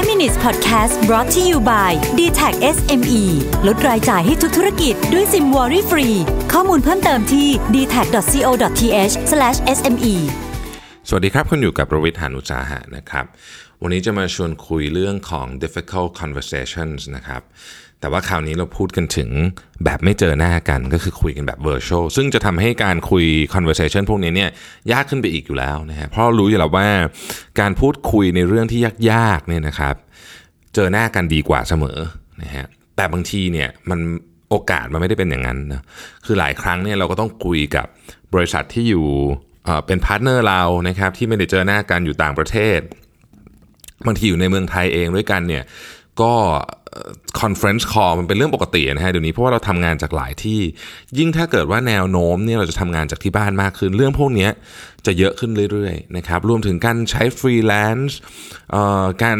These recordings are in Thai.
5 minutes podcast brought to you by d t a c SME ลดรายจ่ายให้ทุกธุรกิจด้วยซิมวอรี่ฟรี ข้อมูลเพิ่มเติมที่ d t a c c o t h s m e สวัสดีครับ คุณอยู่กับประวิทยานุสาหะนะครับ วันนี้จะมาชวนคุยเรื่องของ difficult conversations นะครับ แต่ว่าคราวนี้เราพูดกันถึงแบบไม่เจอหน้ากันก็คือคุยกันแบบ virtual ซึ่งจะทำให้การคุย conversation พวกนี้เนี่ยยากขึ้นไปอีกอยู่แล้วนะฮะเพราะเรารู้อยู่แล้วว่าการพูดคุยในเรื่องที่ยากๆเนี่ยนะครับ เจอหน้ากันดีกว่าเสมอนะฮะแต่บางทีเนี่ยมันโอกาสมันไม่ได้เป็นอย่างนั้นนะคือหลายครั้งเนี่ยเราก็ต้องคุยกับบริษัทที่อยู่เป็น partner เรานะครับที่ไม่ได้เจอหน้ากันอยู่ต่างประเทศ บางทีอยู่ในเมืองไทยเองด้วยกันเนี่ยก็ conference call มันเป็นเรื่องปกตินะฮะเดี๋ยวนี้เพราะว่าเราทำงานจากหลายที่ ยิ่งถ้าเกิดว่าแนวโน้มเนี่ยเราจะทำงานจากที่บ้านมากขึ้น เรื่องพวกนี้จะเยอะขึ้นเรื่อยๆนะครับรวมถึงการใช้ฟรีแลนซ์การ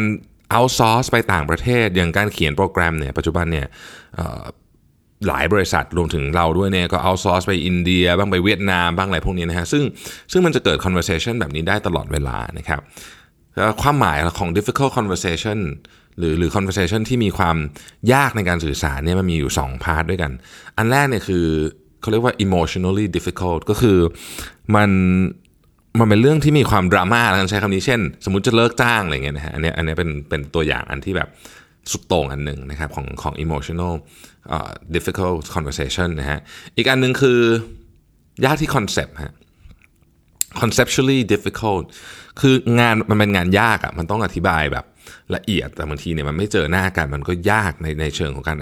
outsource ไปต่างประเทศ อย่างการเขียนโปรแกรมเนี่ยปัจจุบันเนี่ยหลายบริษัทรวมถึงเราด้วยเนี่ยก็ outsource ไปอินเดีย บ้างไปเวียดนามบ้างอะไรพวกนี้นะฮะซึ่งซึ่งมันจะเกิด conversation แบบนี้ได้ตลอดเวลานะครับแล้วความหมายของ difficult conversation หรือหรือ conversation ที่มีความยากในการสื่อสารเนี่ยมันมีอยู่ 2 part ด้วยกัน อันแรกเนี่ยคือเขาเรียกว่า emotionally difficult ก็คือมันมันเป็นเรื่องที่มีความดราม่าแล้วกันใช้คำนี้เช่น สมมติจะเลิกจ้างอะไรเงี้ยนะฮะอันนี้อันนี้เป็นเป็นตัวอย่างอันที่แบบสุดโต่งอันหนึ่งนะครับของของ emotional uh, difficult conversation นะฮะอีกอันหนึ่งคือยากที่ concept ฮะ conceptually difficult คืองานมันเป็นงานยากอะ่ะมันต้องอธิบายแบบ ละเอียดแต่บางทีเนี่ยมันไม่เจอหน้ากันมันก็ยากในในเชิงของการ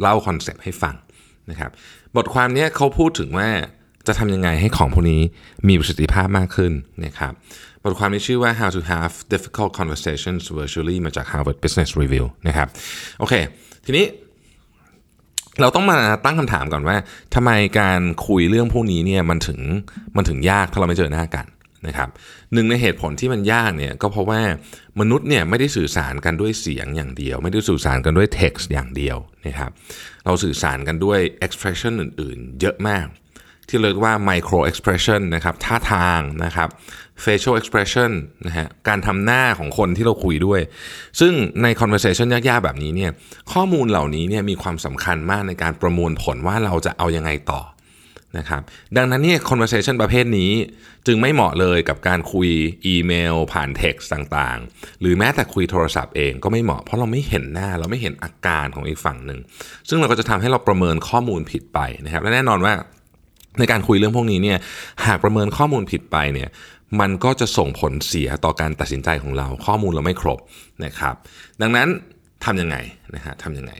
เล่าคอนเซปต์ให้ฟังนะครับบทความนี้เขาพูดถึงว่าจะทำยังไงให้ของพวกนี้มีประสิทธิภาพมากขึ้นนะครับบทความนี้ชื่อว่า how to have difficult conversations virtually มาจาก Harvard Business Review นะครับโอเค ทีนี้เราต้องมาตั้งคำถามก่อนว่าทำไมการคุยเรื่องพวกนี้เนี่ยมันถึงมันถึงยากถ้าเราไม่เจอหน้ากัน นะครับหนึ่งในเหตุผลที่มันยากเนี่ยก็เพราะว่ามนุษย์เนี่ยไม่ได้สื่อสารกันด้วยเสียงอย่างเดียว ไม่ได้สื่อสารกันด้วย text อย่างเดียวนะครับเราสื่อสารกันด้วย expression อื่นๆ เยอะมาก ที่เรียกว่า micro expression นะครับท่าทางนะครับ facial expression นะฮะการทำหน้าของคนที่เราคุยด้วย ซึ่งใน conversation ยากๆแบบนี้เนี่ยข้อมูลเหล่านี้เนี่ยมีความสำคัญมากในการประมวลผลว่าเราจะเอายังไงต่อ นะครับดังนั้นเนี่ย conversation ประเภทนี้จึงไม่เหมาะเลยกับการคุยอีเมล ผ่าน text ต่างๆ หรือแม้แต่คุยโทรศัพท์เองก็ไม่เหมาะเพราะเราไม่เห็นหน้าเราไม่เห็นอาการของอีกฝั่งหนึ่ง ซึ่งเราก็จะทำให้เราประเมินข้อมูลผิดไปนะครับและแน่นอนว่าในการคุยเรื่องพวกนี้เนี่ยหากประเมินข้อมูลผิดไปเนี่ยมันก็จะส่งผลเสียต่อการตัดสินใจของเรา ข้อมูลเราไม่ครบนะครับ ดังนั้นทำยังไงนะฮะทำยังไง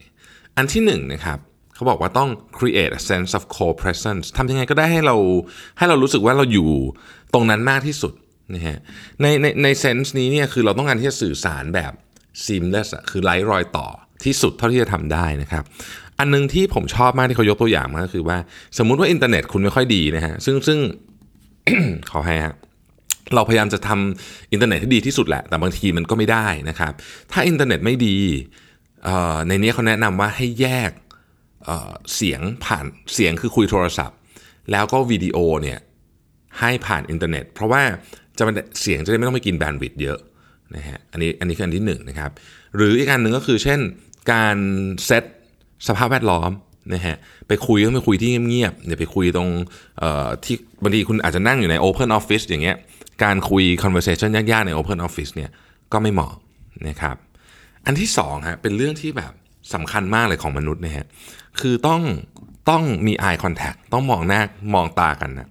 อันที่หนึ่งนะครับ เขาบอกว่าต้อง create a sense of co-presence ทำยังไงก็ได้ให้เราให้เรารู้สึกว่าเราอยู่ตรงนั้นมากที่สุดนะฮะในในในเซนส์นี้เนี่ยคือเราต้องการที่จะสื่อสารแบบ seamless คือไร้รอยต่อที่สุดเท่าที่จะทำได้นะครับ อันนึงที่ผมชอบมากที่เขายกตัวอย่างมาก็คือว่า สมมุติว่าอินเทอร์เน็ตคุณไม่ค่อยดีนะฮะซึ่งซึ่งขอให้ฮะเราพยายามจะทำอินเทอร์เน็ตให้ดีที่สุดแหละ แต่บางทีมันก็ไม่ได้นะครับ ถ้าอินเทอร์เน็ตไม่ดีในนี้เขาแนะนำว่าให้แยก เสียงผ่านเสียงคือคุยโทรศัพท์ แล้วก็วิดีโอเนี่ยให้ผ่านอินเทอร์เน็ต เพราะว่าจะเสียงจะได้ไม่ต้องไปกินแบนด์วิดต์เยอะนะฮะอันนี้อันนี้คืออันที่หนึ่งนะครับหรืออีกอันหนึ่งก็คือเช่นการเซตสภาพแวดล้อมนะฮะไปคุยก็ไปคุยที่เงียบๆอย่าไปคุยตรงที่บางทีคุณอาจจะนั่งอยู่ใน Open Office อย่างเงี้ยการคุย conversation ยากๆใน Open Office เนี่ยก็ไม่เหมาะนะครับอันที่สองฮะเป็นเรื่องที่แบบ สำคัญมากเลยของมนุษย์นะฮะคือต้องต้องมี eye contact ต้องมองหน้ามองตากันนะ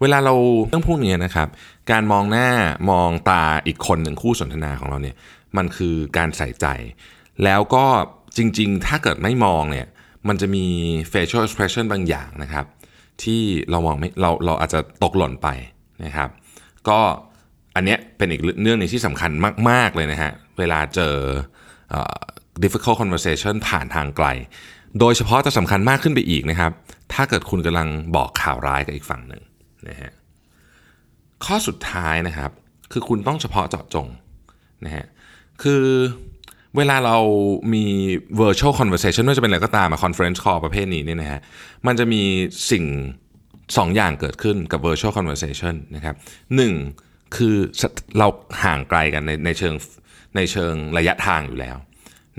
เวลาเราเรื่องพวกนี้นะครับ การมองหน้ามองตาอีกคนหนึ่งคู่สนทนาของเราเนี่ยมันคือการใส่ใจ แล้วก็จริงๆ ถ้าเกิดไม่มองเนี่ยมันจะมี facial expression บางอย่างนะครับ ที่เรามองไม่เราเราอาจจะตกหล่นไปนะครับ ก็อันเนี้ยเป็นอีกเรื่องนึงที่สำคัญมาก ๆ เลยนะฮะเวลาเจอ difficult conversation ผ่านทางไกล โดยเฉพาะจะสำคัญมากขึ้นไปอีกนะครับ ถ้าเกิดคุณกำลังบอกข่าวร้ายกับอีกฝั่งหนึ่งนะฮะข้อสุดท้ายนะครับ คือคุณต้องเฉพาะเจาะจงนะฮะคือเวลาเรามี virtual conversation ไม่ว่าจะเป็นอะไรก็ตามอะ conference call ประเภทนี้เนี่ยนะฮะมันจะมีสิ่งสองอย่างเกิดขึ้นกับ virtual conversation นะครับหนึ่งคือเราห่างไกลกันในในเชิงในเชิงระยะทางอยู่แล้ว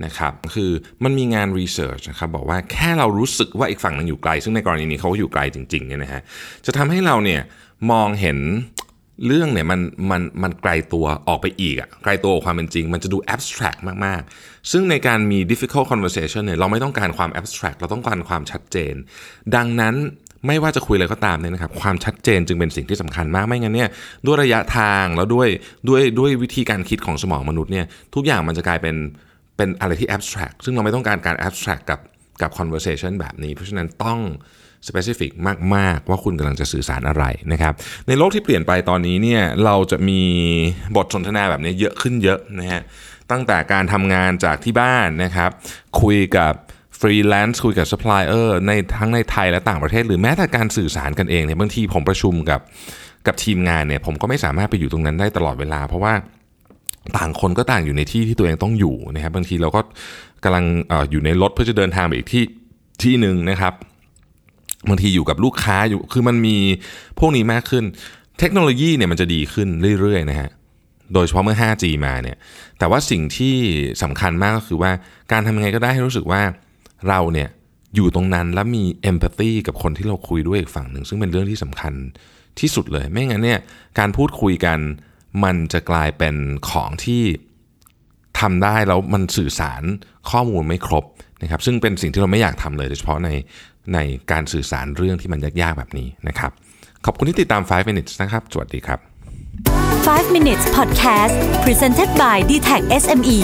นะครับคือมันมีงานรีเสิร์ชนะครับบอกว่าแค่เรารู้สึกว่าอีกฝั่งนึงอยู่ไกล ซึ่งในกรณีนี้เขาก็อยู่ไกลจริงๆเนี่ยนะฮะจะทำให้เราเนี่ยมองเห็นเรื่องเนี่ยมันมันมันไกลตัวออกไปอีกอะไกลตัวความเป็นจริง มันจะดู abstract มาก ๆ ซึ่งในการมี difficult conversation เนี่ยเราไม่ต้องการความ abstract เราต้องการความชัดเจน ดังนั้นไม่ว่าจะคุยอะไรก็ตามเนี่ยนะครับความชัดเจนจึงเป็นสิ่งที่สำคัญมากไม่งั้นเนี่ยด้วยระยะทางแล้วด้วยด้วยด้วยวิธีการคิดของสมองมนุษย์เนี่ยทุกอย่างมันจะกลายเป็น เป็นอะไรที่ abstract ซึ่งเราไม่ต้องการการ abstract กับกับ conversation แบบนี้ เพราะฉะนั้นต้อง specific มาก ๆ ว่าคุณกำลังจะสื่อสารอะไรนะครับ ในโลกที่เปลี่ยนไปตอนนี้เนี่ยเราจะมีบทสนทนาแบบนี้เยอะขึ้นเยอะนะฮะตั้งแต่การทำงานจากที่บ้านนะครับ คุยกับฟรีแลนซ์คุยกับซัพพลายเออร์ในทั้งในไทยและต่างประเทศ หรือแม้แต่การสื่อสารกันเองเนี่ยบางทีผมประชุมกับกับทีมงานเนี่ยผมก็ไม่สามารถไปอยู่ตรงนั้นได้ตลอดเวลา เพราะว่า ต่างคนก็ต่างอยู่ในที่ที่ตัวเองต้องอยู่นะครับบางทีเราก็กำลังออยู่ในรถเพื่อจะเดินทางไปอีกที่ที่หนึ่งนะครับบางทีอยู่กับลูกค้าอยู่คือมันมีพวกนี้มากขึ้น เทคโนโลยีเนี่ยมันจะดีขึ้นเรื่อยๆนะฮะโดยเฉพาะเมื่อ 5G มาเนี่ยแต่ว่าสิ่งที่สำคัญมากก็คือว่าการทำยังไงก็ได้ให้รู้สึกว่าเราเนี่ยอยู่ตรงนั้นแล้วมีเอมพัตตีกับคนที่เราคุยด้วยอีกฝั่งหนึ่ง ซึ่งเป็นเรื่องที่สำคัญที่สุดเลย ไม่งั้นเนี่ยการพูดคุยกัน มันจะกลายเป็นของที่ทำได้แล้วมันสื่อสารข้อมูลไม่ครบนะครับ ซึ่งเป็นสิ่งที่เราไม่อยากทำเลยโดยเฉพาะในในการสื่อสารเรื่องที่มันยากๆแบบนี้นะครับ ขอบคุณที่ติดตาม 5 minutes นะครับ สวัสดีครับ 5 minutes podcast presented by d t e c h SME